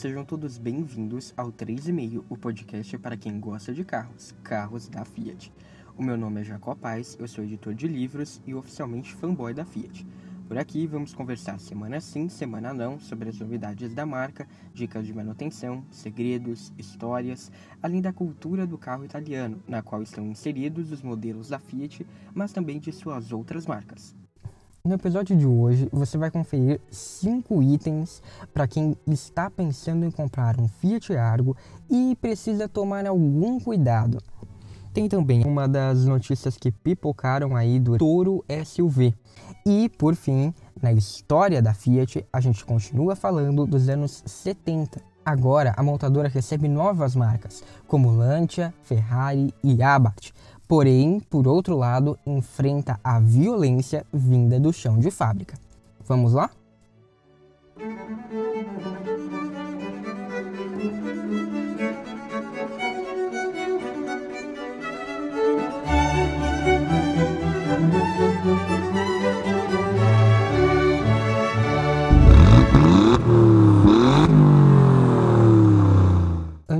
sejam todos bem-vindos ao 3,5, o podcast para quem gosta de carros, carros da Fiat. O meu nome é Jacó Paz, eu sou editor de livros e oficialmente fanboy da Fiat. Por aqui vamos conversar semana sim, semana não sobre as novidades da marca, dicas de manutenção, segredos, histórias, além da cultura do carro italiano, na qual estão inseridos os modelos da Fiat, mas também de suas outras marcas. No episódio de hoje, você vai conferir 5 itens para quem está pensando em comprar um Fiat Argo e precisa tomar algum cuidado. Tem também uma das notícias que pipocaram aí do Toro SUV. E, por fim, na história da Fiat, a gente continua falando dos anos 70. Agora, a montadora recebe novas marcas, como Lancia, Ferrari e Abarth. Porém, por outro lado, enfrenta a violência vinda do chão de fábrica. Vamos lá?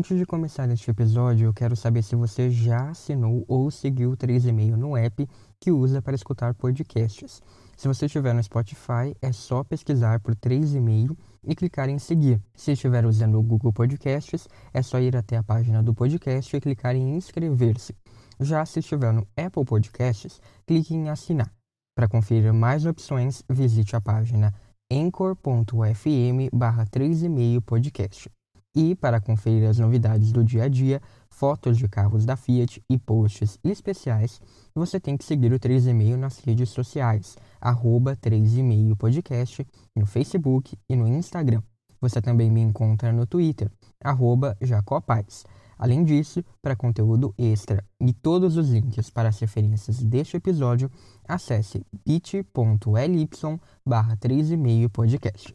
Antes de começar este episódio, eu quero saber se você já assinou ou seguiu o 3,5 no app que usa para escutar podcasts. Se você estiver no Spotify, é só pesquisar por 3,5 e clicar em seguir. Se estiver usando o Google Podcasts, é só ir até a página do podcast e clicar em inscrever-se. Já se estiver no Apple Podcasts, clique em assinar. Para conferir mais opções, visite a página anchor.fm barra 3,5 podcast. E para conferir as novidades do dia a dia, fotos de carros da Fiat e posts especiais, você tem que seguir o 3,5 nas redes sociais, arroba 3,5 podcast, no Facebook e no Instagram. Você também me encontra no Twitter, arroba Jacopaz. Além disso, para conteúdo extra e todos os links para as referências deste episódio, acesse bit.ly barra 3,5 podcast.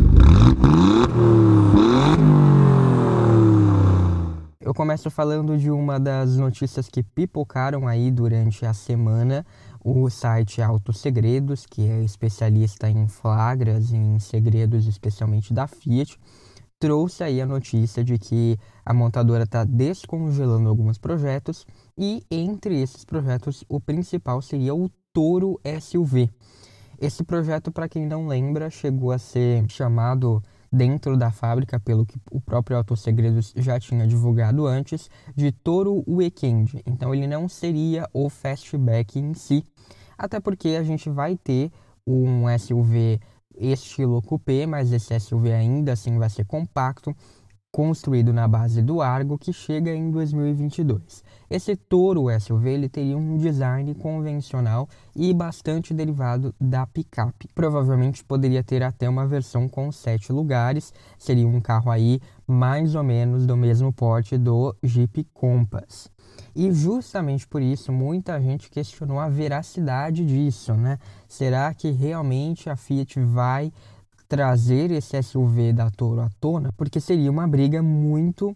Eu começo falando de uma das notícias que pipocaram aí durante a semana. O site Autos Segredos, que é especialista em flagras, em segredos especialmente da Fiat, trouxe aí a notícia de que a montadora está descongelando alguns projetos e entre esses projetos o principal seria o Toro SUV. Esse projeto, para quem não lembra, chegou a ser chamado dentro da fábrica, pelo que o próprio Autossegredos já tinha divulgado antes, de Toro Weekend. Então ele não seria o fastback em si, até porque a gente vai ter um SUV estilo coupé, mas esse SUV ainda assim vai ser compacto, construído na base do Argo, que chega em 2022. Esse Toro SUV ele teria um design convencional e bastante derivado da picape. Provavelmente poderia ter até uma versão com sete lugares, seria um carro aí mais ou menos do mesmo porte do Jeep Compass. E justamente por isso muita gente questionou a veracidade disso, né? Será que realmente a Fiat vai trazer esse SUV da Toro à tona, porque seria uma briga muito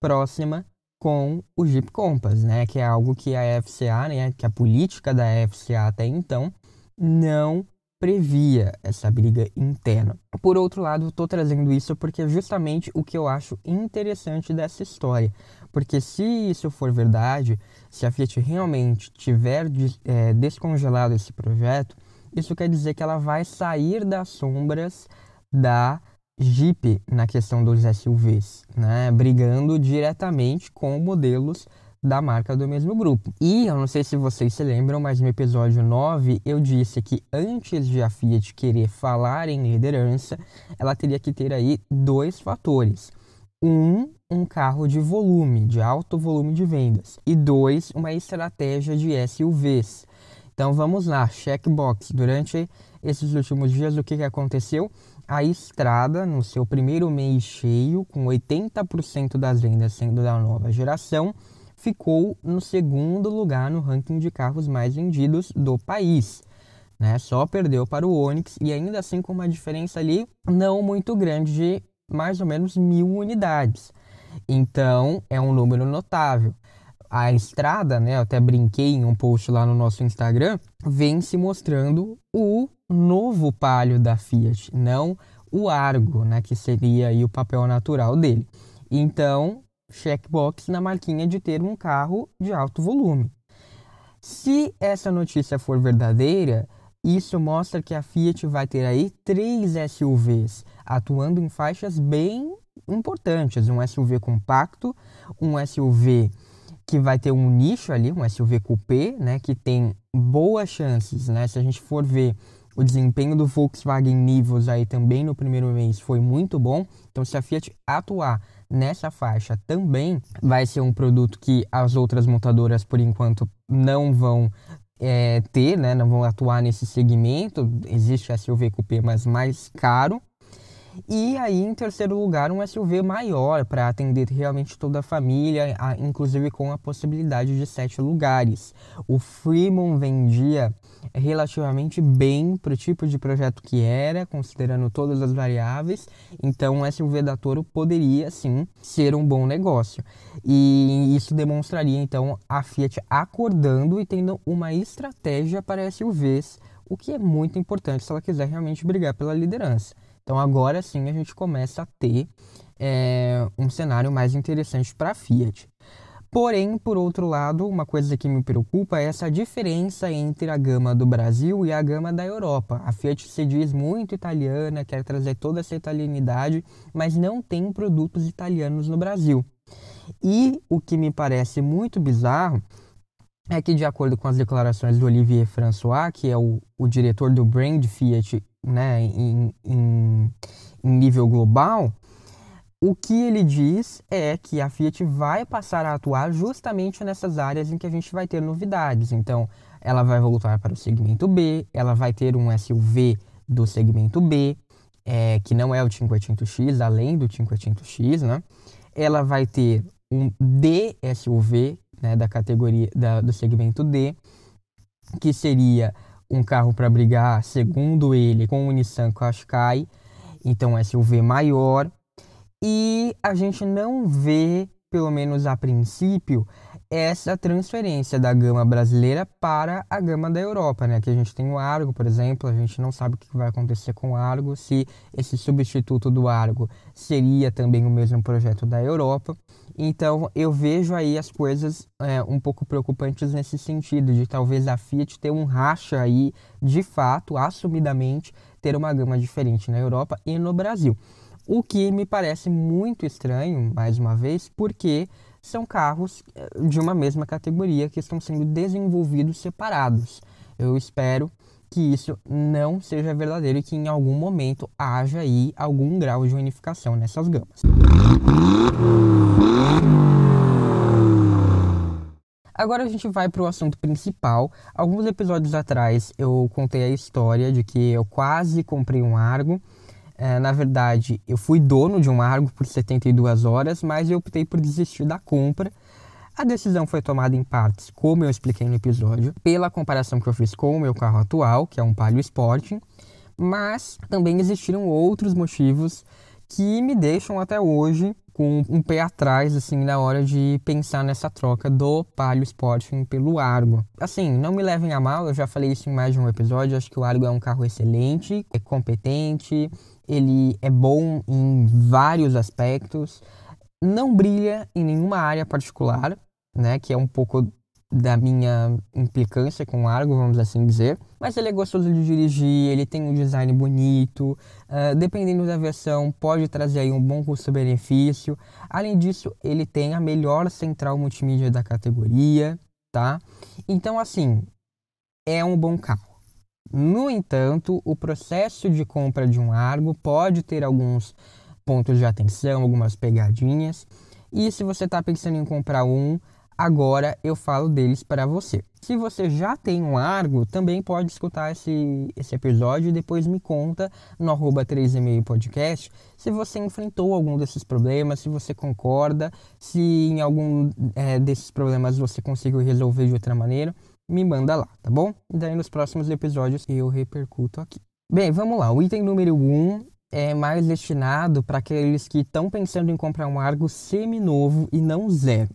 próxima com o Jeep Compass, né, que é algo que a FCA, né, que a política da FCA até então não previa essa briga interna. Por outro lado, estou trazendo isso porque é justamente o que eu acho interessante dessa história. Porque se isso for verdade, se a Fiat realmente tiver é, descongelado esse projeto, isso quer dizer que ela vai sair das sombras da Jeep na questão dos SUVs, né? brigando diretamente com modelos da marca do mesmo grupo. E eu não sei se vocês se lembram, mas no episódio 9 eu disse que antes de a Fiat querer falar em liderança, ela teria que ter aí dois fatores. Um, um carro de volume, de alto volume de vendas. E dois, uma estratégia de SUVs. Então vamos lá, checkbox. Durante esses últimos dias, o que, que aconteceu? A Estrada, no seu primeiro mês cheio, com 80% das vendas sendo da nova geração, ficou no segundo lugar no ranking de carros mais vendidos do país. Né? Só perdeu para o Onix e ainda assim com uma diferença ali não muito grande de mais ou menos mil unidades. Então é um número notável a estrada, né, eu até brinquei em um post lá no nosso Instagram, vem se mostrando o novo Palio da Fiat, não o Argo, né, que seria aí o papel natural dele. Então, checkbox na marquinha de ter um carro de alto volume. Se essa notícia for verdadeira, isso mostra que a Fiat vai ter aí três SUVs atuando em faixas bem importantes, um SUV compacto, um SUV que vai ter um nicho ali, um SUV coupé, né, que tem boas chances, né? Se a gente for ver o desempenho do Volkswagen Nivus aí também no primeiro mês foi muito bom. Então, se a Fiat atuar nessa faixa também, vai ser um produto que as outras montadoras, por enquanto, não vão é, ter, né? Não vão atuar nesse segmento. Existe SUV coupé, mas mais caro. E aí, em terceiro lugar, um SUV maior para atender realmente toda a família, inclusive com a possibilidade de sete lugares. O Fremont vendia relativamente bem para o tipo de projeto que era, considerando todas as variáveis. Então, o SUV da Toro poderia sim ser um bom negócio. E isso demonstraria então a Fiat acordando e tendo uma estratégia para SUVs, o que é muito importante se ela quiser realmente brigar pela liderança. Então agora sim a gente começa a ter é, um cenário mais interessante para a Fiat. Porém, por outro lado, uma coisa que me preocupa é essa diferença entre a gama do Brasil e a gama da Europa. A Fiat se diz muito italiana, quer trazer toda essa italianidade, mas não tem produtos italianos no Brasil. E o que me parece muito bizarro é que, de acordo com as declarações do Olivier François, que é o, o diretor do brand Fiat né, em, em, em nível global, o que ele diz é que a Fiat vai passar a atuar justamente nessas áreas em que a gente vai ter novidades. Então, ela vai voltar para o segmento B, ela vai ter um SUV do segmento B, é, que não é o 500X, além do 500X, né? Ela vai ter um D SUV, né, da categoria da, do segmento D, que seria um carro para brigar, segundo ele, com o Nissan Qashqai, então SUV maior. E a gente não vê, pelo menos a princípio, essa transferência da gama brasileira para a gama da Europa, né? Que a gente tem o Argo, por exemplo, a gente não sabe o que vai acontecer com o Argo, se esse substituto do Argo seria também o mesmo projeto da Europa. Então eu vejo aí as coisas é, um pouco preocupantes nesse sentido, de talvez a Fiat ter um racha aí, de fato, assumidamente, ter uma gama diferente na Europa e no Brasil. O que me parece muito estranho, mais uma vez, porque são carros é, de uma mesma categoria que estão sendo desenvolvidos separados. Eu espero que isso não seja verdadeiro e que em algum momento haja aí algum grau de unificação nessas gamas. Agora a gente vai para o assunto principal. Alguns episódios atrás eu contei a história de que eu quase comprei um Argo. É, na verdade, eu fui dono de um Argo por 72 horas, mas eu optei por desistir da compra. A decisão foi tomada em partes, como eu expliquei no episódio, pela comparação que eu fiz com o meu carro atual, que é um Palio Sport, mas também existiram outros motivos que me deixam até hoje com um pé atrás, assim, na hora de pensar nessa troca do Palio Sporting pelo Argo. Assim, não me levem a mal, eu já falei isso em mais de um episódio, acho que o Argo é um carro excelente, é competente, ele é bom em vários aspectos, não brilha em nenhuma área particular, né, que é um pouco da minha implicância com o Argo, vamos assim dizer. Mas ele é gostoso de dirigir, ele tem um design bonito, uh, dependendo da versão, pode trazer aí um bom custo-benefício. Além disso, ele tem a melhor central multimídia da categoria, tá? Então, assim, é um bom carro. No entanto, o processo de compra de um Argo pode ter alguns pontos de atenção, algumas pegadinhas. E se você está pensando em comprar um, Agora eu falo deles para você. Se você já tem um Argo, também pode escutar esse, esse episódio e depois me conta no arroba 3,5 podcast se você enfrentou algum desses problemas, se você concorda, se em algum é, desses problemas você conseguiu resolver de outra maneira, me manda lá, tá bom? E daí nos próximos episódios eu repercuto aqui. Bem, vamos lá. O item número 1 um é mais destinado para aqueles que estão pensando em comprar um Argo semi-novo e não zero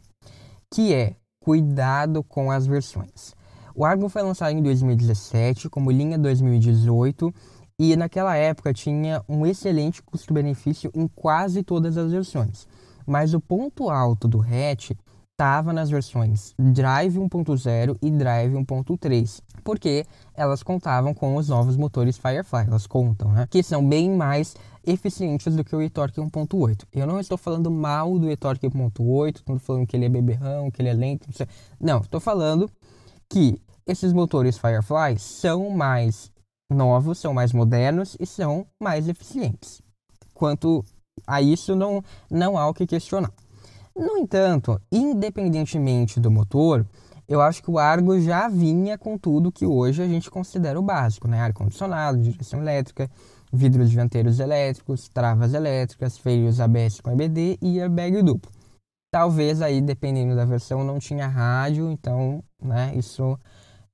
que é cuidado com as versões. O Argo foi lançado em 2017 como linha 2018 e naquela época tinha um excelente custo-benefício em quase todas as versões. Mas o ponto alto do hatch estava nas versões Drive 1.0 e Drive 1.3, porque elas contavam com os novos motores Firefly, elas contam, né? Que são bem mais eficientes do que o eTorque 1.8. Eu não estou falando mal do eTorque 1.8, estou falando que ele é beberrão, que ele é lento, não, estou falando que esses motores Firefly são mais novos, são mais modernos e são mais eficientes. Quanto a isso, não, não há o que questionar. No entanto, independentemente do motor, eu acho que o Argo já vinha com tudo que hoje a gente considera o básico, né? Ar-condicionado, direção elétrica, vidros dianteiros elétricos, travas elétricas, freios ABS com EBD e airbag duplo. Talvez aí, dependendo da versão, não tinha rádio, então, né, isso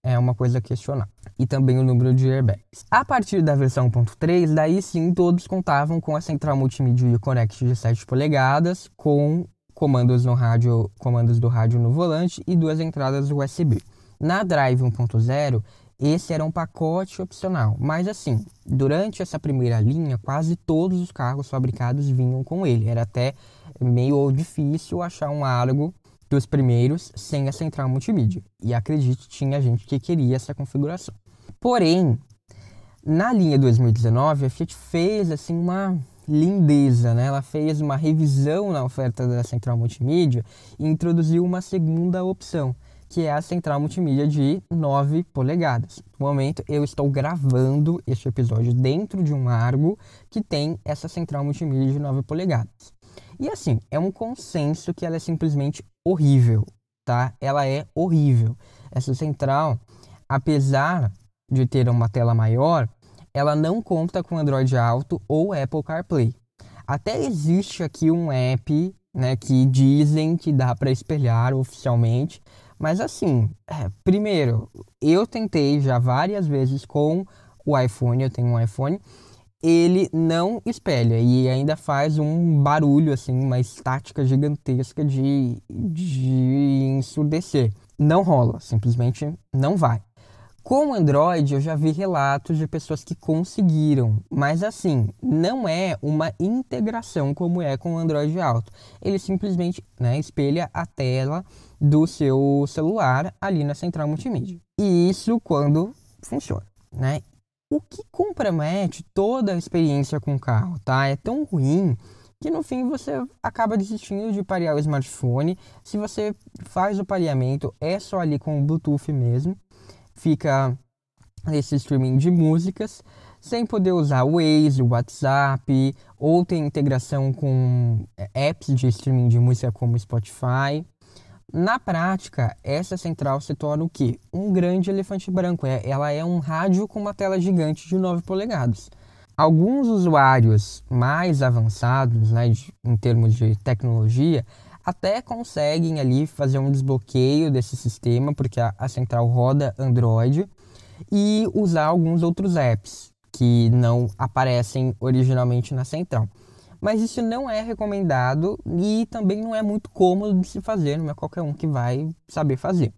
é uma coisa a questionar. E também o número de airbags. A partir da versão 1.3, daí sim todos contavam com a central multimídia Connect de 7 polegadas, com comandos, no rádio, comandos do rádio no volante e duas entradas USB. Na Drive 1.0, esse era um pacote opcional, mas assim, durante essa primeira linha, quase todos os carros fabricados vinham com ele. Era até meio difícil achar um Argo dos primeiros sem a central multimídia. E acredite, tinha gente que queria essa configuração. Porém, na linha 2019, a Fiat fez assim uma lindeza, né? Ela fez uma revisão na oferta da central multimídia e introduziu uma segunda opção, que é a central multimídia de 9 polegadas. No momento, eu estou gravando este episódio dentro de um Argo que tem essa central multimídia de 9 polegadas. E assim, é um consenso que ela é simplesmente horrível, tá? Ela é horrível. Essa central, apesar de ter uma tela maior, ela não conta com Android Auto ou Apple CarPlay. Até existe aqui um app né, que dizem que dá para espelhar oficialmente, mas assim, é, primeiro, eu tentei já várias vezes com o iPhone, eu tenho um iPhone, ele não espelha e ainda faz um barulho, assim, uma estática gigantesca de, de ensurdecer. Não rola, simplesmente não vai. Com Android, eu já vi relatos de pessoas que conseguiram, mas assim, não é uma integração como é com o Android Auto. Ele simplesmente né, espelha a tela do seu celular ali na central multimídia. E isso quando funciona, né? O que compromete toda a experiência com o carro, tá? É tão ruim que no fim você acaba desistindo de parear o smartphone. Se você faz o pareamento, é só ali com o Bluetooth mesmo fica esse streaming de músicas sem poder usar o Waze, o WhatsApp, ou tem integração com é, apps de streaming de música como Spotify. Na prática, essa central se torna o quê? Um grande elefante branco. É, ela é um rádio com uma tela gigante de 9 polegadas. Alguns usuários mais avançados, né, em termos de tecnologia, até conseguem ali fazer um desbloqueio desse sistema, porque a, a central roda Android, e usar alguns outros apps que não aparecem originalmente na central. Mas isso não é recomendado e também não é muito cômodo de se fazer, não é qualquer um que vai saber fazer.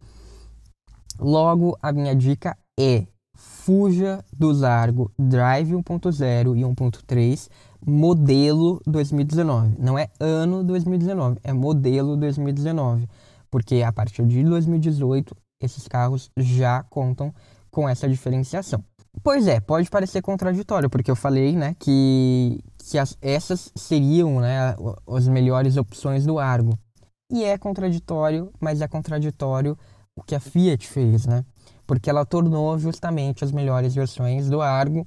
Logo, a minha dica é fuja do Zargo Drive 1.0 e 1.3 modelo 2019. Não é ano 2019, é modelo 2019. Porque a partir de 2018 esses carros já contam com essa diferenciação. Pois é, pode parecer contraditório, porque eu falei né, que, que as, essas seriam né, as melhores opções do Argo. E é contraditório, mas é contraditório o que a Fiat fez, né? Porque ela tornou justamente as melhores versões do Argo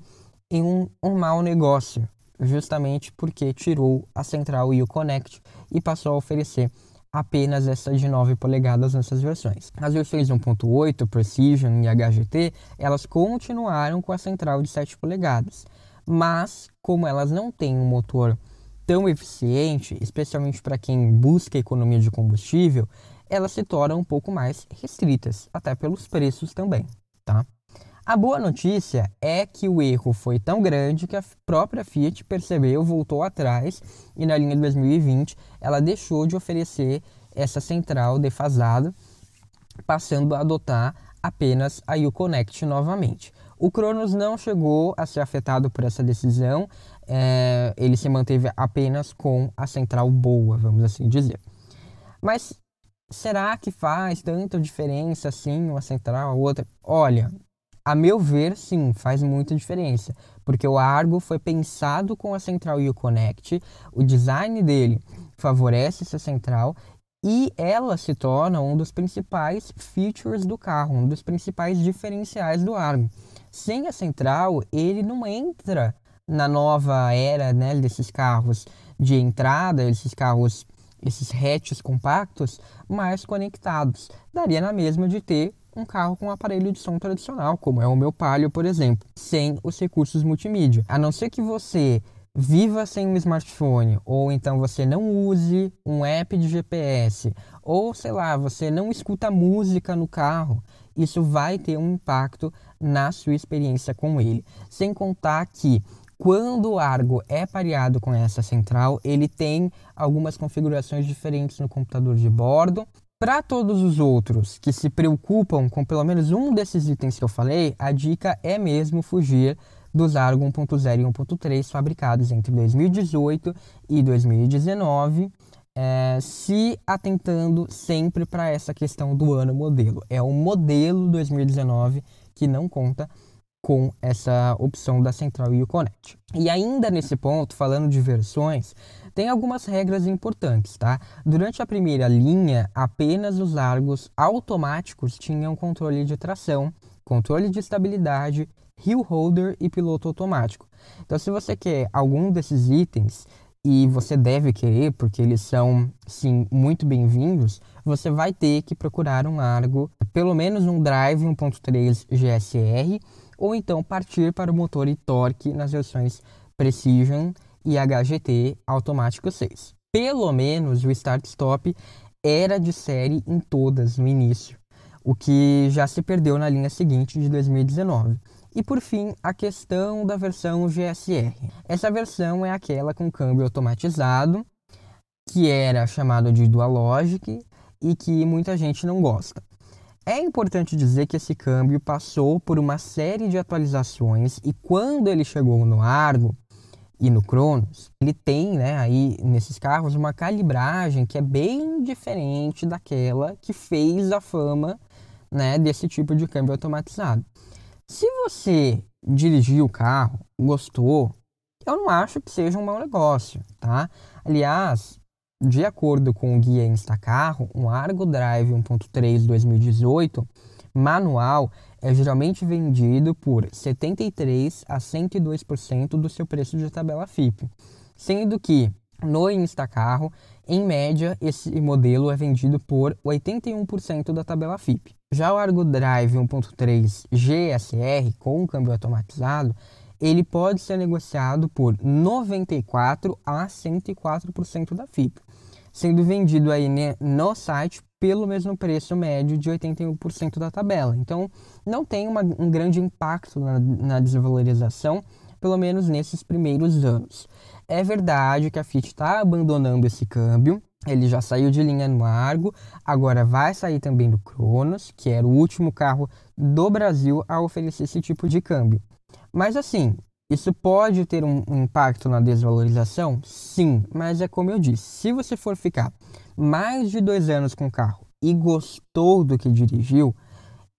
em um, um mau negócio justamente porque tirou a central e o Connect e passou a oferecer apenas essa de 9 polegadas nessas versões. As versões 1.8, Precision e HGT, elas continuaram com a central de 7 polegadas, mas como elas não têm um motor tão eficiente, especialmente para quem busca economia de combustível, elas se tornam um pouco mais restritas, até pelos preços também, tá? A boa notícia é que o erro foi tão grande que a própria Fiat percebeu, voltou atrás e na linha de 2020 ela deixou de oferecer essa central defasada, passando a adotar apenas a Uconnect novamente. O Cronos não chegou a ser afetado por essa decisão, é, ele se manteve apenas com a central boa, vamos assim dizer. Mas será que faz tanta diferença assim uma central a outra? Olha, a meu ver, sim, faz muita diferença, porque o Argo foi pensado com a central Uconnect, o design dele favorece essa central e ela se torna um dos principais features do carro, um dos principais diferenciais do Argo. Sem a central, ele não entra na nova era né, desses carros de entrada, esses carros, esses hatches compactos mais conectados. Daria na mesma de ter um carro com um aparelho de som tradicional, como é o meu Palio, por exemplo, sem os recursos multimídia. A não ser que você viva sem um smartphone, ou então você não use um app de GPS, ou sei lá, você não escuta música no carro, isso vai ter um impacto na sua experiência com ele. Sem contar que quando o Argo é pareado com essa central, ele tem algumas configurações diferentes no computador de bordo. Para todos os outros que se preocupam com pelo menos um desses itens que eu falei, a dica é mesmo fugir dos Argo 1.0 e 1.3 fabricados entre 2018 e 2019, é, se atentando sempre para essa questão do ano modelo. É o modelo 2019 que não conta com essa opção da Central Uconnect. E ainda nesse ponto, falando de versões, tem algumas regras importantes, tá? Durante a primeira linha, apenas os Argos automáticos tinham controle de tração, controle de estabilidade hill holder e piloto automático. Então, se você quer algum desses itens, e você deve querer, porque eles são, sim, muito bem-vindos, você vai ter que procurar um Argo, pelo menos um Drive 1.3 GSR, ou então partir para o motor e torque nas versões Precision e HGT automático 6. Pelo menos o Start-Stop era de série em todas no início, o que já se perdeu na linha seguinte de 2019. E por fim, a questão da versão GSR. Essa versão é aquela com câmbio automatizado, que era chamado de Dual Logic e que muita gente não gosta. É importante dizer que esse câmbio passou por uma série de atualizações e quando ele chegou no Argo e no Cronos, ele tem, né, aí nesses carros uma calibragem que é bem diferente daquela que fez a fama, né, desse tipo de câmbio automatizado. Se você dirigiu o carro, gostou, eu não acho que seja um mau negócio, tá? Aliás, de acordo com o guia Instacarro, um Argo Drive 1.3 2018 manual é geralmente vendido por 73 a 102% do seu preço de tabela FIP, sendo que no Instacarro, em média, esse modelo é vendido por 81% da tabela FIP. Já o Argo Drive 1.3 GSR com câmbio automatizado, ele pode ser negociado por 94 a 104% da FIP, sendo vendido aí no site pelo mesmo preço médio de 81% da tabela. Então, não tem uma, um grande impacto na, na desvalorização, pelo menos nesses primeiros anos. É verdade que a Fiat está abandonando esse câmbio, ele já saiu de linha no Argo, agora vai sair também do Cronos, que era o último carro do Brasil a oferecer esse tipo de câmbio. Mas assim, isso pode ter um, impacto na desvalorização? Sim, mas é como eu disse: se você for ficar mais de dois anos com o carro e gostou do que dirigiu,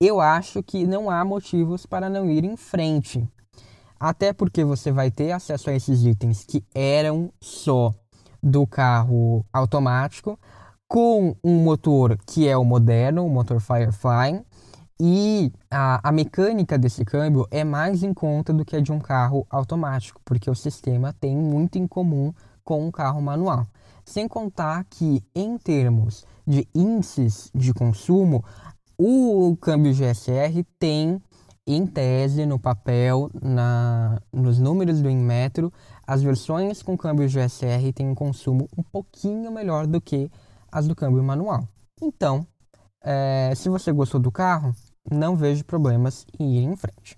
eu acho que não há motivos para não ir em frente. Até porque você vai ter acesso a esses itens que eram só do carro automático com um motor que é o moderno, o motor Firefly, e a, a mecânica desse câmbio é mais em conta do que a de um carro automático, porque o sistema tem muito em comum com um carro manual. Sem contar que, em termos de índices de consumo, o câmbio GSR tem, em tese, no papel, na, nos números do Inmetro, as versões com câmbio GSR têm um consumo um pouquinho melhor do que as do câmbio manual. Então, é, se você gostou do carro, não vejo problemas em ir em frente.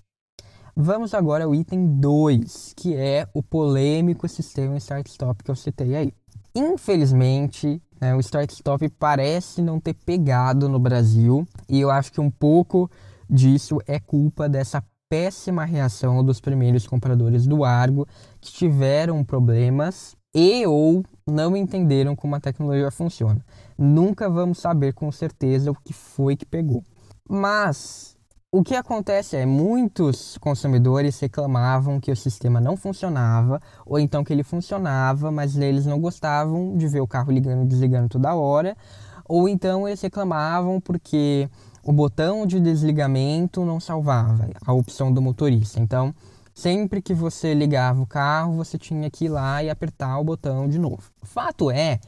Vamos agora ao item 2, que é o polêmico sistema Start-Stop que eu citei aí. Infelizmente, né, o Start-Stop parece não ter pegado no Brasil, e eu acho que um pouco disso é culpa dessa péssima reação dos primeiros compradores do Argo que tiveram problemas e ou não entenderam como a tecnologia funciona. Nunca vamos saber com certeza o que foi que pegou. Mas o que acontece é muitos consumidores reclamavam que o sistema não funcionava ou então que ele funcionava, mas eles não gostavam de ver o carro ligando e desligando toda hora, ou então eles reclamavam porque o botão de desligamento não salvava a opção do motorista. Então, sempre que você ligava o carro, você tinha que ir lá e apertar o botão de novo. Fato é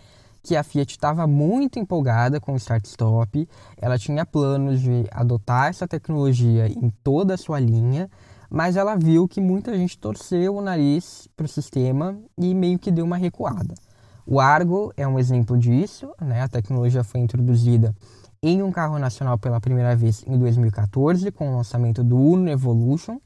que a Fiat estava muito empolgada com o Start Stop, ela tinha planos de adotar essa tecnologia em toda a sua linha, mas ela viu que muita gente torceu o nariz para o sistema e meio que deu uma recuada. O Argo é um exemplo disso, né? a tecnologia foi introduzida em um carro nacional pela primeira vez em 2014, com o lançamento do Uno Evolution.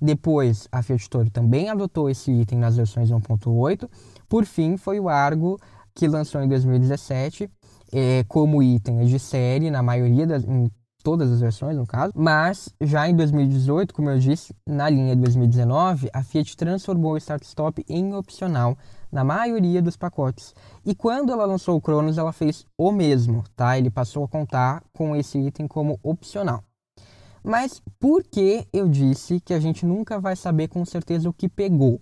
Depois, a Fiat Toro também adotou esse item nas versões 1.8. Por fim, foi o Argo que lançou em 2017 é, como item de série na maioria das, em todas as versões no caso, mas já em 2018, como eu disse, na linha 2019, a Fiat transformou o Start Stop em opcional na maioria dos pacotes. E quando ela lançou o Cronos, ela fez o mesmo, tá? Ele passou a contar com esse item como opcional. Mas por que eu disse que a gente nunca vai saber com certeza o que pegou?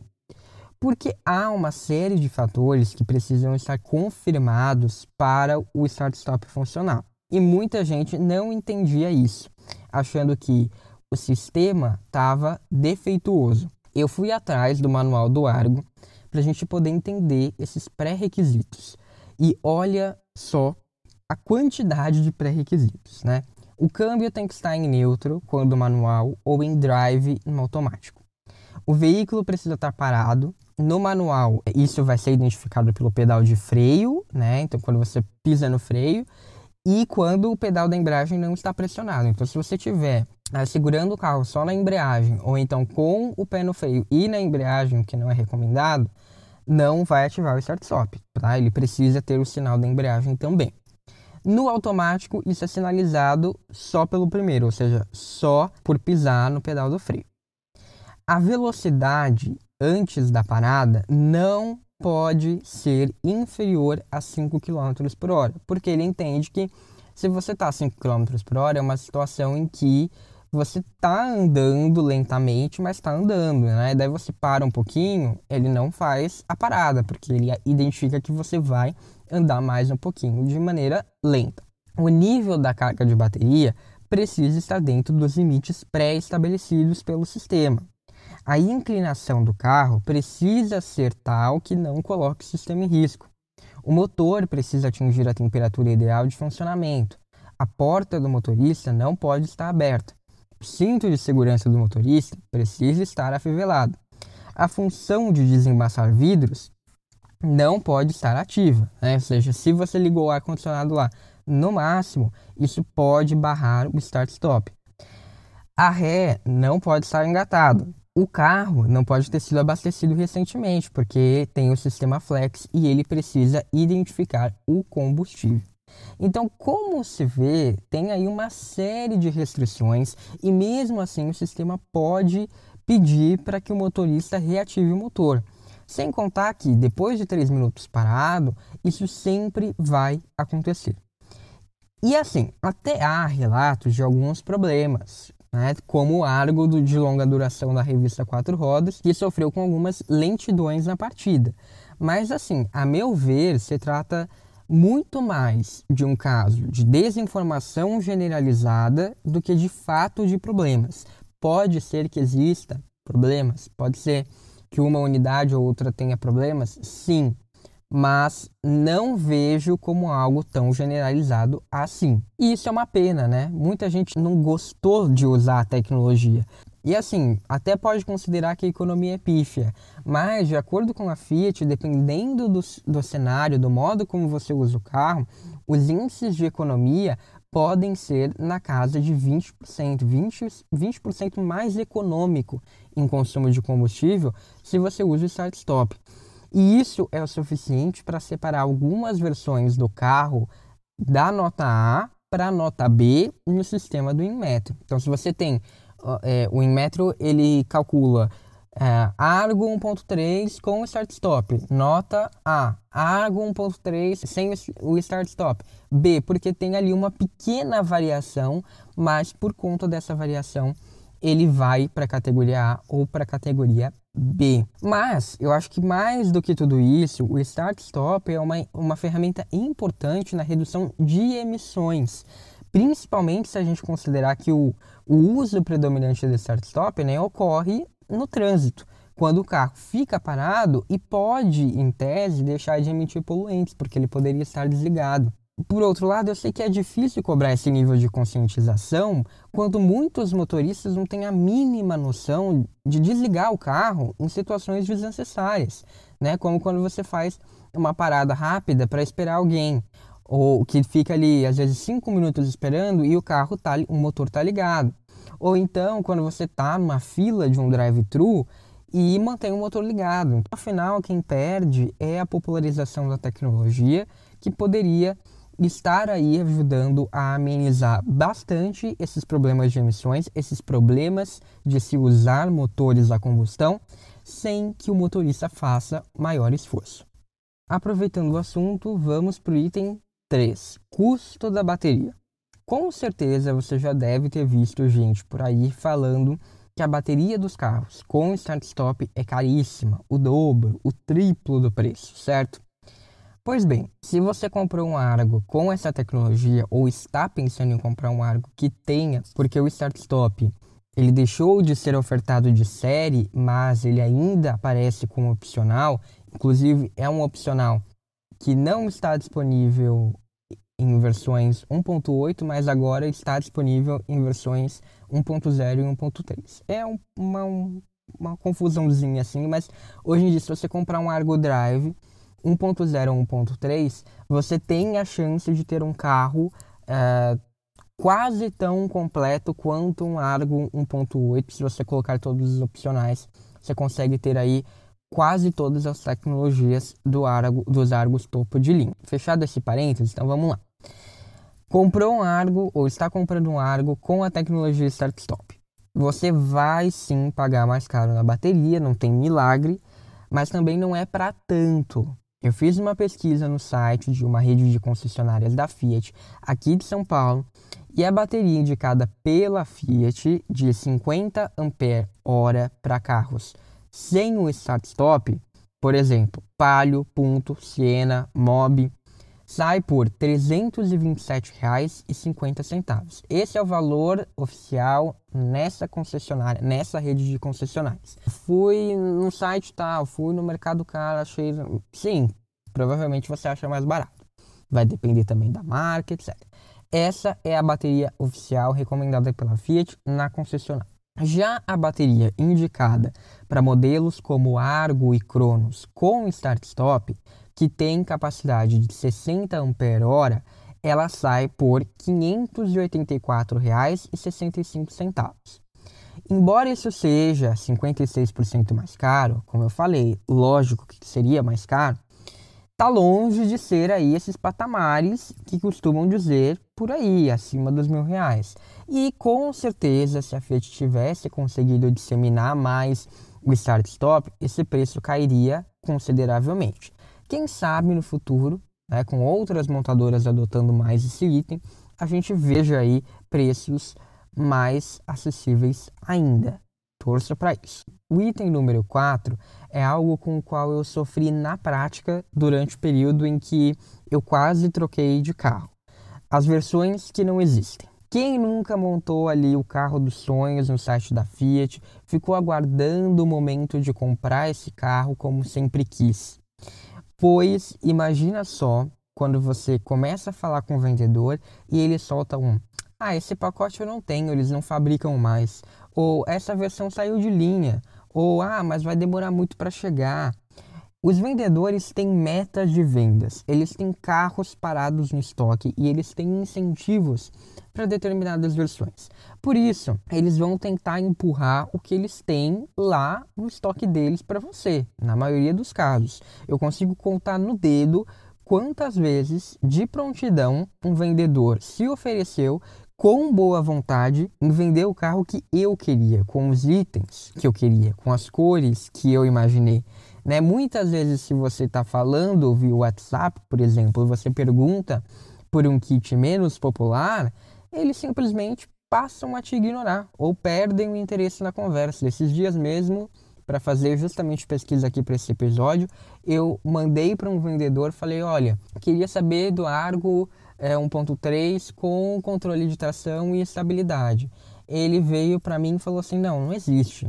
Porque há uma série de fatores que precisam estar confirmados para o start-stop funcionar. E muita gente não entendia isso, achando que o sistema estava defeituoso. Eu fui atrás do manual do Argo para a gente poder entender esses pré-requisitos. E olha só a quantidade de pré-requisitos, né? O câmbio tem que estar em neutro quando manual ou em drive no automático. O veículo precisa estar parado no manual, isso vai ser identificado pelo pedal de freio, né? Então, quando você pisa no freio e quando o pedal da embreagem não está pressionado. Então, se você tiver ah, segurando o carro só na embreagem ou então com o pé no freio e na embreagem, que não é recomendado, não vai ativar o start-stop, tá? Ele precisa ter o sinal da embreagem também. No automático, isso é sinalizado só pelo primeiro, ou seja, só por pisar no pedal do freio. A velocidade antes da parada não pode ser inferior a 5 km por hora, porque ele entende que se você está a 5 km por hora é uma situação em que você está andando lentamente, mas está andando, né? Daí você para um pouquinho, ele não faz a parada, porque ele identifica que você vai andar mais um pouquinho de maneira lenta. O nível da carga de bateria precisa estar dentro dos limites pré-estabelecidos pelo sistema a inclinação do carro precisa ser tal que não coloque o sistema em risco. O motor precisa atingir a temperatura ideal de funcionamento. A porta do motorista não pode estar aberta. O cinto de segurança do motorista precisa estar afivelado. A função de desembaçar vidros não pode estar ativa. Né? Ou seja, se você ligou o ar-condicionado lá, no máximo, isso pode barrar o start-stop. A ré não pode estar engatado. O carro não pode ter sido abastecido recentemente, porque tem o sistema Flex e ele precisa identificar o combustível. Então, como se vê, tem aí uma série de restrições e mesmo assim o sistema pode pedir para que o motorista reative o motor. Sem contar que depois de 3 minutos parado, isso sempre vai acontecer. E assim, até há relatos de alguns problemas, né, como o Argo de longa duração da revista Quatro Rodas, que sofreu com algumas lentidões na partida. Mas, assim, a meu ver, se trata muito mais de um caso de desinformação generalizada do que de fato de problemas. Pode ser que exista problemas, pode ser que uma unidade ou outra tenha problemas, sim, mas não vejo como algo tão generalizado assim. E isso é uma pena, né? Muita gente não gostou de usar a tecnologia. E assim, até pode considerar que a economia é pífia, mas de acordo com a Fiat, dependendo do, do cenário, do modo como você usa o carro, os índices de economia podem ser na casa de 20%, 20%, 20 mais econômico em consumo de combustível se você usa o start-stop. E isso é o suficiente para separar algumas versões do carro da nota A para a nota B no sistema do Inmetro. Então, se você tem é, o Inmetro ele calcula é, Argo 1.3 com Start Stop. Nota A. Argo 1.3 sem o Start Stop. B. Porque tem ali uma pequena variação, mas por conta dessa variação ele vai para a categoria A ou para a categoria B. Mas eu acho que mais do que tudo isso, o Start Stop é uma, uma ferramenta importante na redução de emissões. Principalmente se a gente considerar que o, o uso predominante do Start Stop né, ocorre no trânsito, quando o carro fica parado e pode, em tese, deixar de emitir poluentes, porque ele poderia estar desligado. Por outro lado, eu sei que é difícil cobrar esse nível de conscientização quando muitos motoristas não têm a mínima noção de desligar o carro em situações desnecessárias, né? Como quando você faz uma parada rápida para esperar alguém, ou que fica ali às vezes cinco minutos esperando e o carro tá, o motor tá ligado. Ou então, quando você está numa fila de um drive-thru e mantém o motor ligado. Afinal, quem perde é a popularização da tecnologia que poderia estar aí ajudando a amenizar bastante esses problemas de emissões, esses problemas de se usar motores a combustão sem que o motorista faça maior esforço. Aproveitando o assunto, vamos para o item 3: custo da bateria. Com certeza você já deve ter visto gente por aí falando que a bateria dos carros com start-stop é caríssima, o dobro, o triplo do preço, certo? Pois bem, se você comprou um Argo com essa tecnologia ou está pensando em comprar um Argo que tenha, porque o start-stop ele deixou de ser ofertado de série, mas ele ainda aparece como opcional, inclusive é um opcional que não está disponível em versões 1.8, mas agora está disponível em versões 1.0 e 1.3. É um, uma, uma confusãozinha assim, mas hoje em dia, se você comprar um Argo Drive 1.0 ou 1.3, você tem a chance de ter um carro é, quase tão completo quanto um Argo 1.8. Se você colocar todos os opcionais, você consegue ter aí quase todas as tecnologias do Argo, dos Argos topo de linha. Fechado esse parênteses, então vamos lá. Comprou um Argo ou está comprando um Argo com a tecnologia Start Stop. Você vai sim pagar mais caro na bateria, não tem milagre, mas também não é para tanto. Eu fiz uma pesquisa no site de uma rede de concessionárias da Fiat aqui de São Paulo e a bateria indicada pela Fiat de 50 ampere-hora para carros sem o start-stop, por exemplo, Palio, Punto, Siena, Mob, sai por R$ 327,50. Esse é o valor oficial nessa concessionária, nessa rede de concessionárias. Fui no site tal, fui no Mercado Caro, achei. Sim, provavelmente você acha mais barato. Vai depender também da marca, etc. Essa é a bateria oficial recomendada pela Fiat na concessionária. Já a bateria indicada para modelos como Argo e Cronos com start-stop que tem capacidade de 60 ampere-hora, ela sai por R$ 584,65. Embora isso seja 56% mais caro, como eu falei, lógico que seria mais caro, tá longe de ser aí esses patamares que costumam dizer por aí, acima dos mil reais. E com certeza, se a Fiat tivesse conseguido disseminar mais o start-stop, esse preço cairia consideravelmente. Quem sabe no futuro, né, com outras montadoras adotando mais esse item, a gente veja aí preços mais acessíveis ainda. Torça para isso. O item número 4 é algo com o qual eu sofri na prática durante o período em que eu quase troquei de carro. As versões que não existem. Quem nunca montou ali o carro dos sonhos no site da Fiat, ficou aguardando o momento de comprar esse carro como sempre quis. Pois imagina só quando você começa a falar com o vendedor e ele solta um: "Ah, esse pacote eu não tenho, eles não fabricam mais", ou "Essa versão saiu de linha", ou "Ah, mas vai demorar muito para chegar". Os vendedores têm metas de vendas, eles têm carros parados no estoque e eles têm incentivos para determinadas versões. Por isso, eles vão tentar empurrar o que eles têm lá no estoque deles para você, na maioria dos casos. Eu consigo contar no dedo quantas vezes, de prontidão, um vendedor se ofereceu com boa vontade em vender o carro que eu queria, com os itens que eu queria, com as cores que eu imaginei. Né? Muitas vezes, se você está falando via WhatsApp, por exemplo, você pergunta por um kit menos popular, eles simplesmente passam a te ignorar ou perdem o interesse na conversa. Esses dias mesmo, para fazer justamente pesquisa aqui para esse episódio, eu mandei para um vendedor, falei, olha, queria saber do Argo é, 1.3 com controle de tração e estabilidade. Ele veio para mim e falou assim, não, não existe.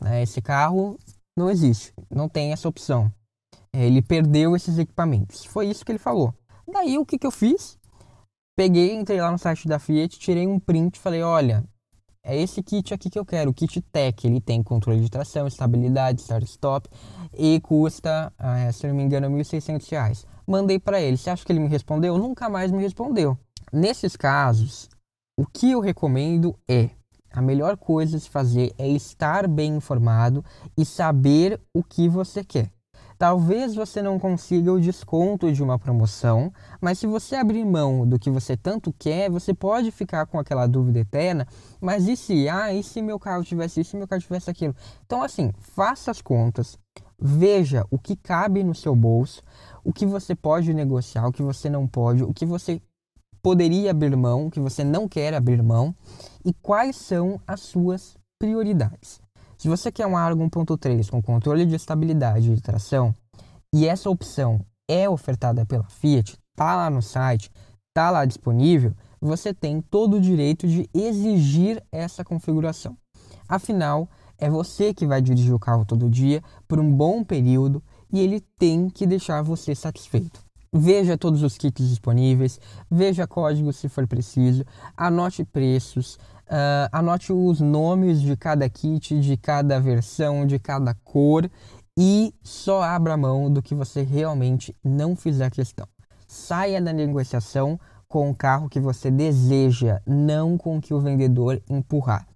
Né? Esse carro não existe, não tem essa opção. Ele perdeu esses equipamentos. Foi isso que ele falou. Daí o que, que eu fiz? Peguei, entrei lá no site da Fiat, tirei um print falei, olha, é esse kit aqui que eu quero, o kit Tech. Ele tem controle de tração, estabilidade, start-stop e custa, ah, se não me engano, R$ 1.600. Mandei para ele. Você acha que ele me respondeu? Nunca mais me respondeu. Nesses casos, o que eu recomendo é a melhor coisa a se fazer é estar bem informado e saber o que você quer. Talvez você não consiga o desconto de uma promoção, mas se você abrir mão do que você tanto quer, você pode ficar com aquela dúvida eterna. Mas e se, ah, e se meu carro tivesse isso, se meu carro tivesse aquilo? Então, assim, faça as contas, veja o que cabe no seu bolso, o que você pode negociar, o que você não pode, o que você poderia abrir mão, o que você não quer abrir mão e quais são as suas prioridades. Se você quer um Argo 1.3 com controle de estabilidade de tração e essa opção é ofertada pela Fiat, tá lá no site, tá lá disponível, você tem todo o direito de exigir essa configuração. Afinal, é você que vai dirigir o carro todo dia por um bom período e ele tem que deixar você satisfeito. Veja todos os kits disponíveis, veja códigos se for preciso, anote preços, Uh, anote os nomes de cada kit, de cada versão, de cada cor e só abra mão do que você realmente não fizer questão. Saia da negociação com o carro que você deseja, não com o que o vendedor empurrar.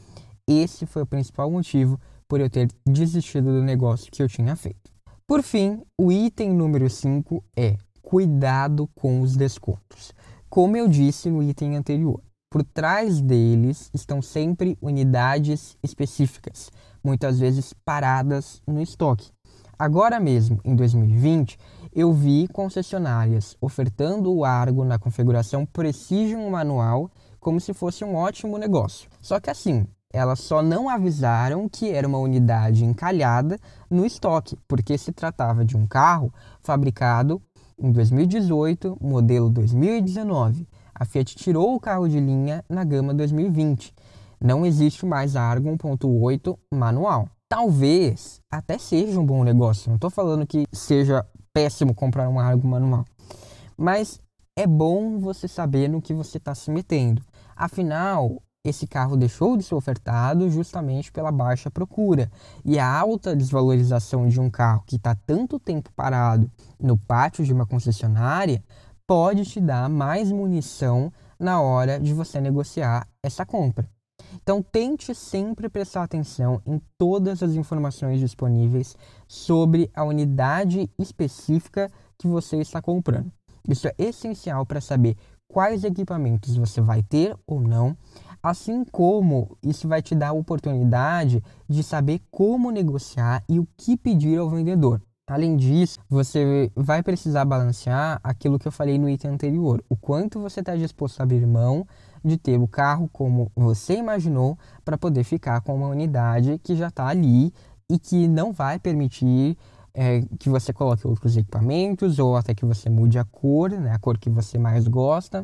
Esse foi o principal motivo por eu ter desistido do negócio que eu tinha feito. Por fim, o item número 5 é cuidado com os descontos. Como eu disse no item anterior, por trás deles estão sempre unidades específicas, muitas vezes paradas no estoque. Agora mesmo, em 2020, eu vi concessionárias ofertando o Argo na configuração Precision manual como se fosse um ótimo negócio. Só que assim, elas só não avisaram que era uma unidade encalhada no estoque, porque se tratava de um carro fabricado em 2018, modelo 2019 a Fiat tirou o carro de linha na gama 2020. Não existe mais a Argo 1.8 manual. Talvez até seja um bom negócio. Não estou falando que seja péssimo comprar um Argo manual. Mas é bom você saber no que você está se metendo. Afinal, esse carro deixou de ser ofertado justamente pela baixa procura. E a alta desvalorização de um carro que está tanto tempo parado no pátio de uma concessionária pode te dar mais munição na hora de você negociar essa compra. Então, tente sempre prestar atenção em todas as informações disponíveis sobre a unidade específica que você está comprando. Isso é essencial para saber quais equipamentos você vai ter ou não, assim como isso vai te dar a oportunidade de saber como negociar e o que pedir ao vendedor. Além disso, você vai precisar balancear aquilo que eu falei no item anterior, o quanto você está disposto a abrir mão de ter o carro como você imaginou para poder ficar com uma unidade que já está ali e que não vai permitir é, que você coloque outros equipamentos ou até que você mude a cor, né, a cor que você mais gosta.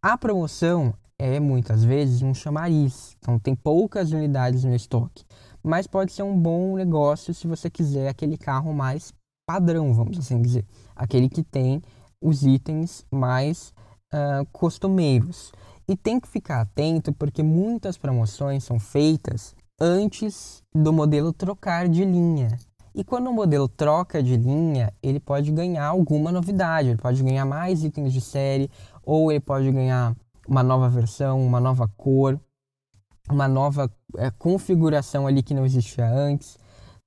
A promoção é muitas vezes um chamariz, então tem poucas unidades no estoque mas pode ser um bom negócio se você quiser aquele carro mais padrão, vamos assim dizer, aquele que tem os itens mais uh, costumeiros. E tem que ficar atento porque muitas promoções são feitas antes do modelo trocar de linha. E quando o modelo troca de linha, ele pode ganhar alguma novidade, ele pode ganhar mais itens de série, ou ele pode ganhar uma nova versão, uma nova cor uma nova é, configuração ali que não existia antes,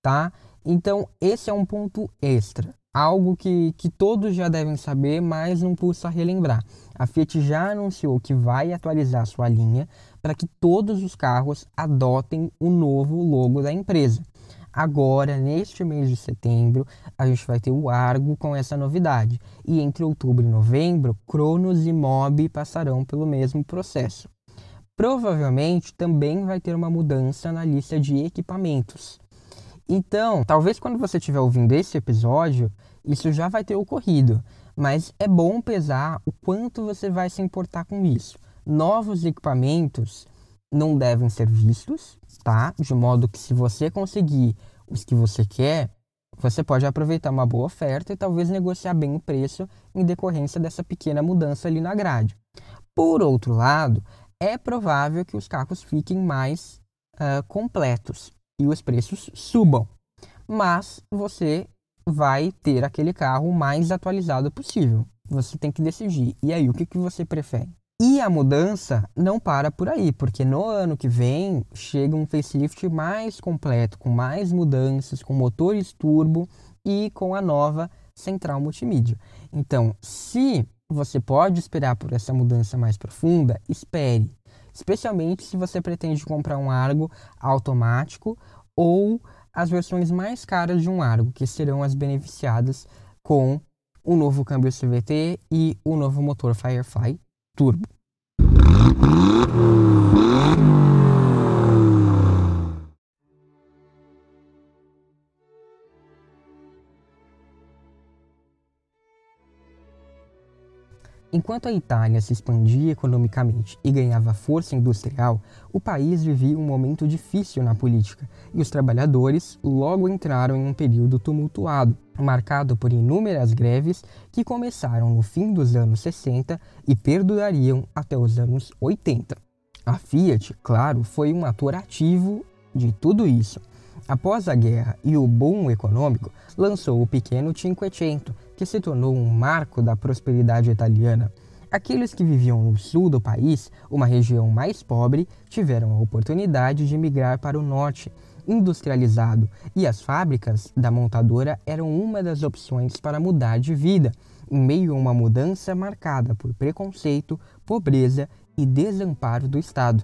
tá? Então, esse é um ponto extra. algo que, que todos já devem saber, mas não custa relembrar. A Fiat já anunciou que vai atualizar sua linha para que todos os carros adotem o novo logo da empresa. Agora, neste mês de setembro, a gente vai ter o Argo com essa novidade. E entre outubro e novembro, Cronos e Mob passarão pelo mesmo processo. Provavelmente também vai ter uma mudança na lista de equipamentos. Então, talvez quando você estiver ouvindo esse episódio, isso já vai ter ocorrido, mas é bom pesar o quanto você vai se importar com isso. Novos equipamentos não devem ser vistos, tá? De modo que se você conseguir os que você quer, você pode aproveitar uma boa oferta e talvez negociar bem o preço em decorrência dessa pequena mudança ali na grade. Por outro lado, é provável que os carros fiquem mais uh, completos e os preços subam. Mas você vai ter aquele carro mais atualizado possível. Você tem que decidir. E aí, o que, que você prefere? E a mudança não para por aí, porque no ano que vem chega um facelift mais completo, com mais mudanças, com motores turbo e com a nova central multimídia. Então, se você pode esperar por essa mudança mais profunda, espere especialmente se você pretende comprar um Argo automático ou as versões mais caras de um Argo, que serão as beneficiadas com o novo câmbio CVT e o novo motor Firefly Turbo. Enquanto a Itália se expandia economicamente e ganhava força industrial, o país vivia um momento difícil na política e os trabalhadores logo entraram em um período tumultuado, marcado por inúmeras greves que começaram no fim dos anos 60 e perdurariam até os anos 80. A Fiat, claro, foi um ator ativo de tudo isso. Após a guerra e o boom econômico, lançou o pequeno Cinquecento, que se tornou um marco da prosperidade italiana. Aqueles que viviam no sul do país, uma região mais pobre, tiveram a oportunidade de migrar para o norte, industrializado, e as fábricas da montadora eram uma das opções para mudar de vida, em meio a uma mudança marcada por preconceito, pobreza e desamparo do Estado.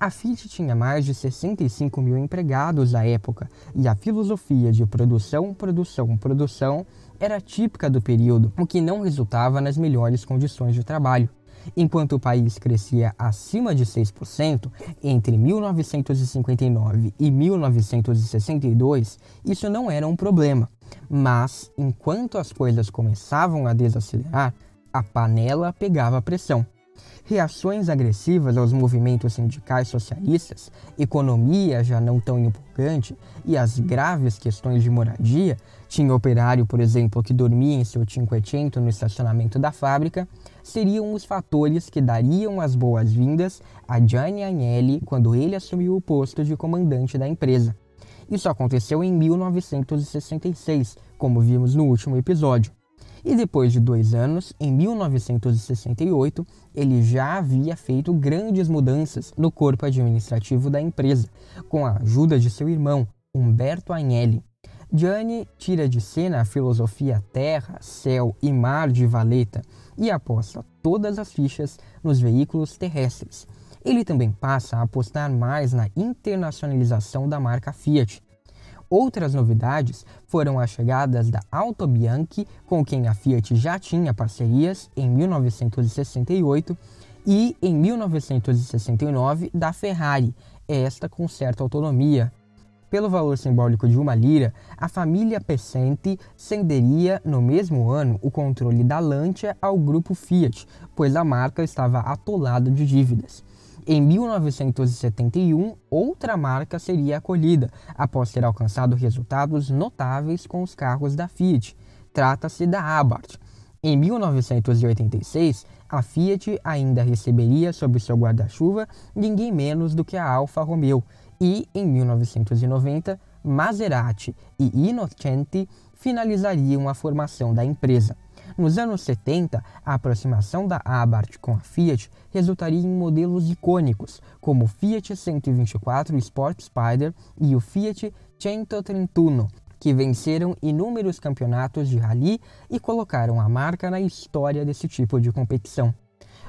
A Fiat tinha mais de 65 mil empregados à época e a filosofia de produção, produção, produção era típica do período, o que não resultava nas melhores condições de trabalho. Enquanto o país crescia acima de 6% entre 1959 e 1962, isso não era um problema. Mas, enquanto as coisas começavam a desacelerar, a panela pegava pressão reações agressivas aos movimentos sindicais socialistas, economia já não tão empolgante e as graves questões de moradia, tinha operário, por exemplo, que dormia em seu cinquecento no estacionamento da fábrica, seriam os fatores que dariam as boas-vindas a Gianni Agnelli quando ele assumiu o posto de comandante da empresa. Isso aconteceu em 1966, como vimos no último episódio. E depois de dois anos, em 1968, ele já havia feito grandes mudanças no corpo administrativo da empresa, com a ajuda de seu irmão, Humberto Agnelli. Gianni tira de cena a filosofia terra, céu e mar de Valeta e aposta todas as fichas nos veículos terrestres. Ele também passa a apostar mais na internacionalização da marca Fiat, Outras novidades foram as chegadas da Auto Bianchi, com quem a Fiat já tinha parcerias em 1968, e em 1969 da Ferrari, esta com certa autonomia. Pelo valor simbólico de uma lira, a família Pessenti cederia no mesmo ano o controle da Lancia ao grupo Fiat, pois a marca estava atolada de dívidas. Em 1971, outra marca seria acolhida, após ter alcançado resultados notáveis com os carros da Fiat. Trata-se da Abarth. Em 1986, a Fiat ainda receberia sob seu guarda-chuva ninguém menos do que a Alfa Romeo, e em 1990, Maserati e Innocenti finalizariam a formação da empresa. Nos anos 70, a aproximação da Abarth com a Fiat resultaria em modelos icônicos, como o Fiat 124 Sport Spider e o Fiat 131, que venceram inúmeros campeonatos de rally e colocaram a marca na história desse tipo de competição.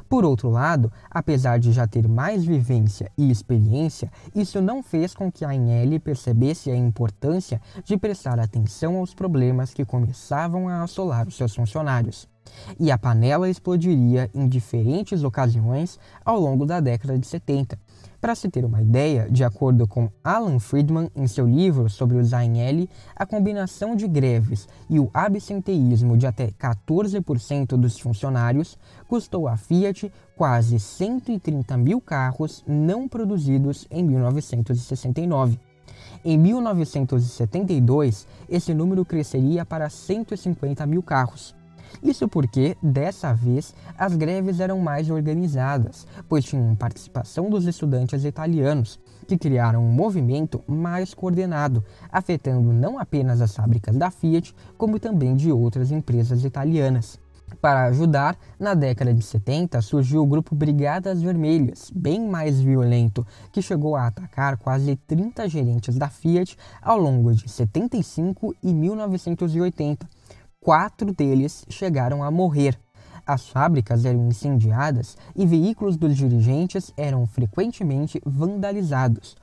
Por outro lado, apesar de já ter mais vivência e experiência, isso não fez com que a Agnelli percebesse a importância de prestar atenção aos problemas que começavam a assolar os seus funcionários. E a panela explodiria em diferentes ocasiões ao longo da década de 70, para se ter uma ideia, de acordo com Alan Friedman em seu livro sobre o Zainelli, a combinação de greves e o absenteísmo de até 14% dos funcionários custou à Fiat quase 130 mil carros não produzidos em 1969. Em 1972, esse número cresceria para 150 mil carros. Isso porque, dessa vez, as greves eram mais organizadas, pois tinham participação dos estudantes italianos, que criaram um movimento mais coordenado, afetando não apenas as fábricas da Fiat, como também de outras empresas italianas. Para ajudar, na década de 70 surgiu o grupo Brigadas Vermelhas, bem mais violento, que chegou a atacar quase 30 gerentes da Fiat ao longo de 75 e 1980 quatro deles chegaram a morrer. As fábricas eram incendiadas e veículos dos dirigentes eram frequentemente vandalizados.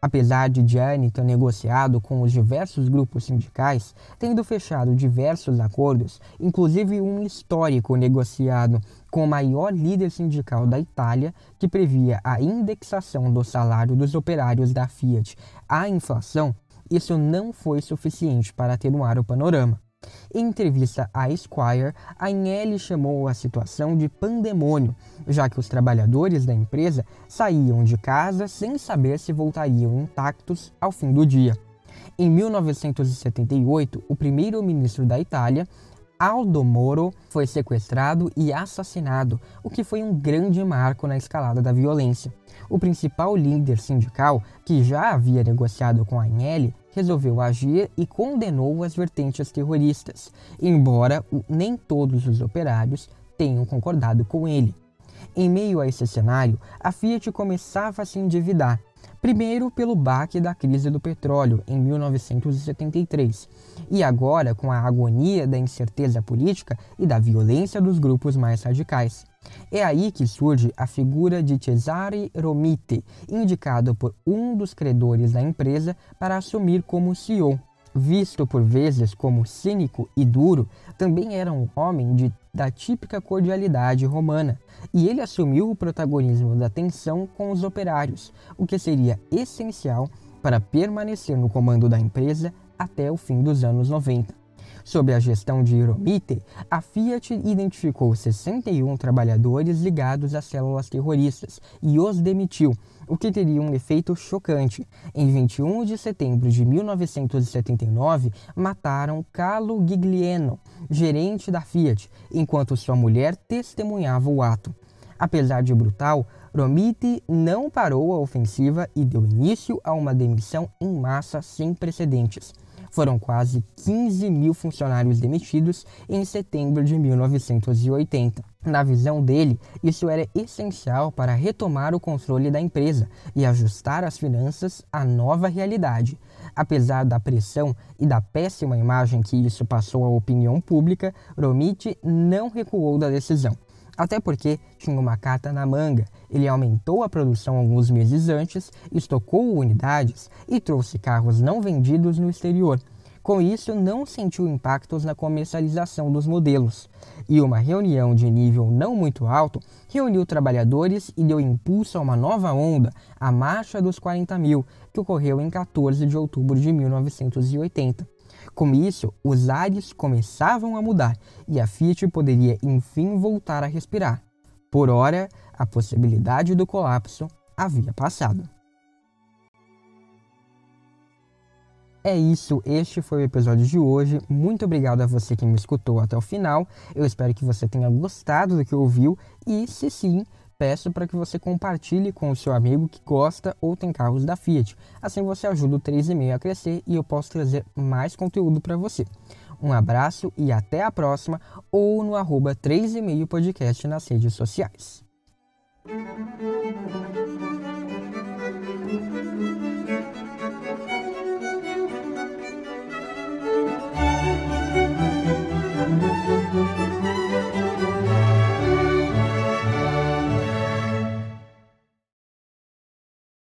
Apesar de Gianni ter negociado com os diversos grupos sindicais, tendo fechado diversos acordos, inclusive um histórico negociado com o maior líder sindical da Itália, que previa a indexação do salário dos operários da Fiat à inflação, isso não foi suficiente para atenuar o panorama. Em entrevista à Esquire, Agnelli chamou a situação de pandemônio, já que os trabalhadores da empresa saíam de casa sem saber se voltariam intactos ao fim do dia. Em 1978, o primeiro-ministro da Itália, Aldo Moro foi sequestrado e assassinado, o que foi um grande marco na escalada da violência. O principal líder sindical, que já havia negociado com a Agnelli, resolveu agir e condenou as vertentes terroristas, embora nem todos os operários tenham concordado com ele. Em meio a esse cenário, a Fiat começava a se endividar, primeiro pelo baque da crise do petróleo em 1973, e agora com a agonia da incerteza política e da violência dos grupos mais radicais. É aí que surge a figura de Cesare Romiti, indicado por um dos credores da empresa para assumir como CEO. Visto por vezes como cínico e duro, também era um homem de, da típica cordialidade romana, e ele assumiu o protagonismo da tensão com os operários, o que seria essencial para permanecer no comando da empresa até o fim dos anos 90. Sob a gestão de Hiromite, a Fiat identificou 61 trabalhadores ligados às células terroristas e os demitiu, o que teria um efeito chocante. Em 21 de setembro de 1979, mataram Carlo Giglieno, gerente da Fiat, enquanto sua mulher testemunhava o ato. Apesar de brutal, Romiti não parou a ofensiva e deu início a uma demissão em massa sem precedentes. Foram quase 15 mil funcionários demitidos em setembro de 1980. Na visão dele, isso era essencial para retomar o controle da empresa e ajustar as finanças à nova realidade. Apesar da pressão e da péssima imagem que isso passou à opinião pública, Romiti não recuou da decisão. Até porque tinha uma carta na manga. Ele aumentou a produção alguns meses antes, estocou unidades e trouxe carros não vendidos no exterior. Com isso, não sentiu impactos na comercialização dos modelos. E uma reunião de nível não muito alto reuniu trabalhadores e deu impulso a uma nova onda, a Marcha dos 40 mil, que ocorreu em 14 de outubro de 1980. Com isso, os ares começavam a mudar e a Fiat poderia enfim voltar a respirar. Por hora, a possibilidade do colapso havia passado. É isso, este foi o episódio de hoje. Muito obrigado a você que me escutou até o final. Eu espero que você tenha gostado do que ouviu e, se sim, peço para que você compartilhe com o seu amigo que gosta ou tem carros da Fiat. Assim você ajuda o 3,5 a crescer e eu posso trazer mais conteúdo para você. Um abraço e até a próxima ou no arroba 3,5 podcast nas redes sociais.